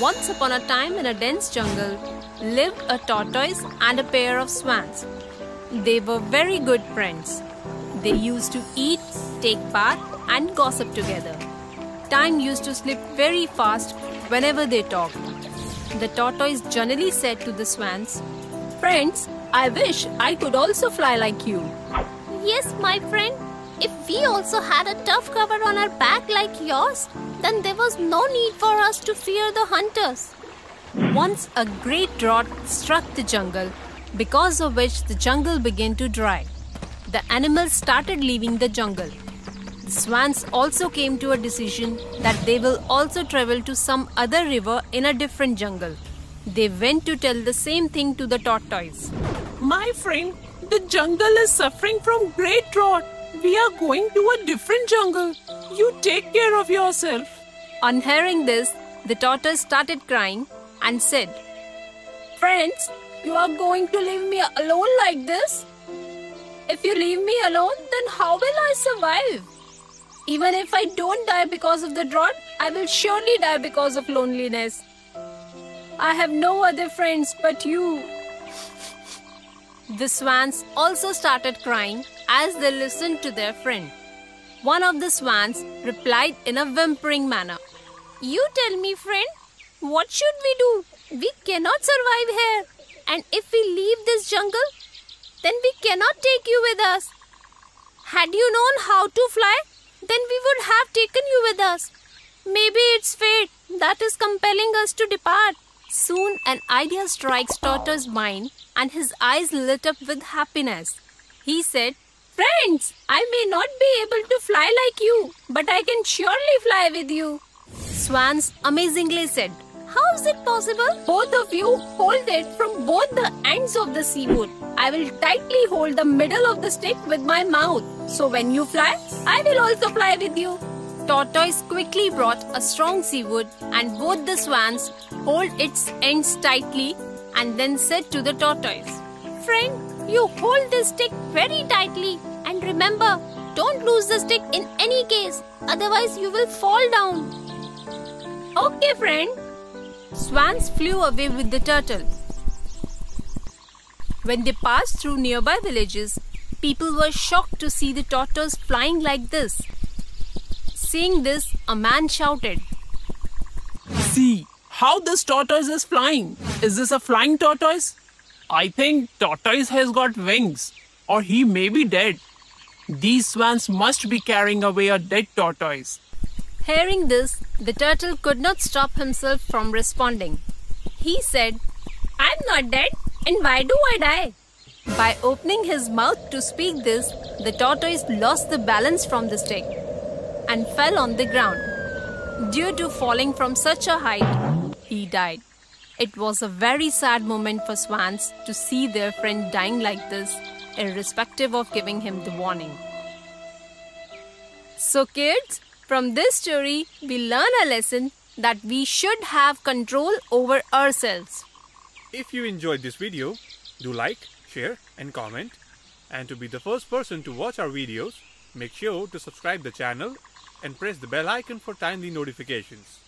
Once upon a time in a dense jungle lived a tortoise and a pair of swans. They were very good friends. They used to eat, take bath, and gossip together. Time used to slip very fast whenever they talked. The tortoise generally said to the swans, Friends, I wish I could also fly like you. Yes, my friend. If we also had a tough cover on our back like yours, then there was no need for us to fear the hunters. Once a great drought struck the jungle, because of which the jungle began to dry. The animals started leaving the jungle. The swans also came to a decision that they will also travel to some other river in a different jungle. They went to tell the same thing to the tortoise. My friend, the jungle is suffering from great drought. We are going to a different jungle. You take care of yourself. On hearing this, the tortoise started crying and said, Friends, you are going to leave me alone like this? If you leave me alone, then how will I survive? Even if I don't die because of the drought, I will surely die because of loneliness. I have no other friends but you. The swans also started crying as they listened to their friend. One of the swans replied in a whimpering manner. You tell me, friend, what should we do? We cannot survive here. And if we leave this jungle, then we cannot take you with us. Had you known how to fly, then we would have taken you with us. Maybe it's fate that is compelling us to depart. Soon an idea strikes Tortoise's mind and his eyes lit up with happiness. He said, Friends, I may not be able to fly like you, but I can surely fly with you. Swans amazingly said, How is it possible? Both of you hold it from both the ends of the seawood. I will tightly hold the middle of the stick with my mouth. So when you fly, I will also fly with you. Tortoise quickly brought a strong seawood and both the swans hold its ends tightly and then said to the tortoise, Friend, you hold this stick very tightly and remember, don't lose the stick in any case, otherwise you will fall down. Okay, friend. Swans flew away with the turtle. When they passed through nearby villages, people were shocked to see the tortoise flying like this. Seeing this, a man shouted, See how this tortoise is flying. Is this a flying tortoise? I think tortoise has got wings, or he may be dead. These swans must be carrying away a dead tortoise. Hearing this, the turtle could not stop himself from responding. He said, I'm not dead, and why do I die? By opening his mouth to speak this, the tortoise lost the balance from the stick and fell on the ground. Due to falling from such a height, he died. It was a very sad moment for swans to see their friend dying like this, irrespective of giving him the warning. So, kids, from this story, we learn a lesson that we should have control over ourselves. If you enjoyed this video, do like, share, and comment. And to be the first person to watch our videos, make sure to subscribe the channel and press the bell icon for timely notifications.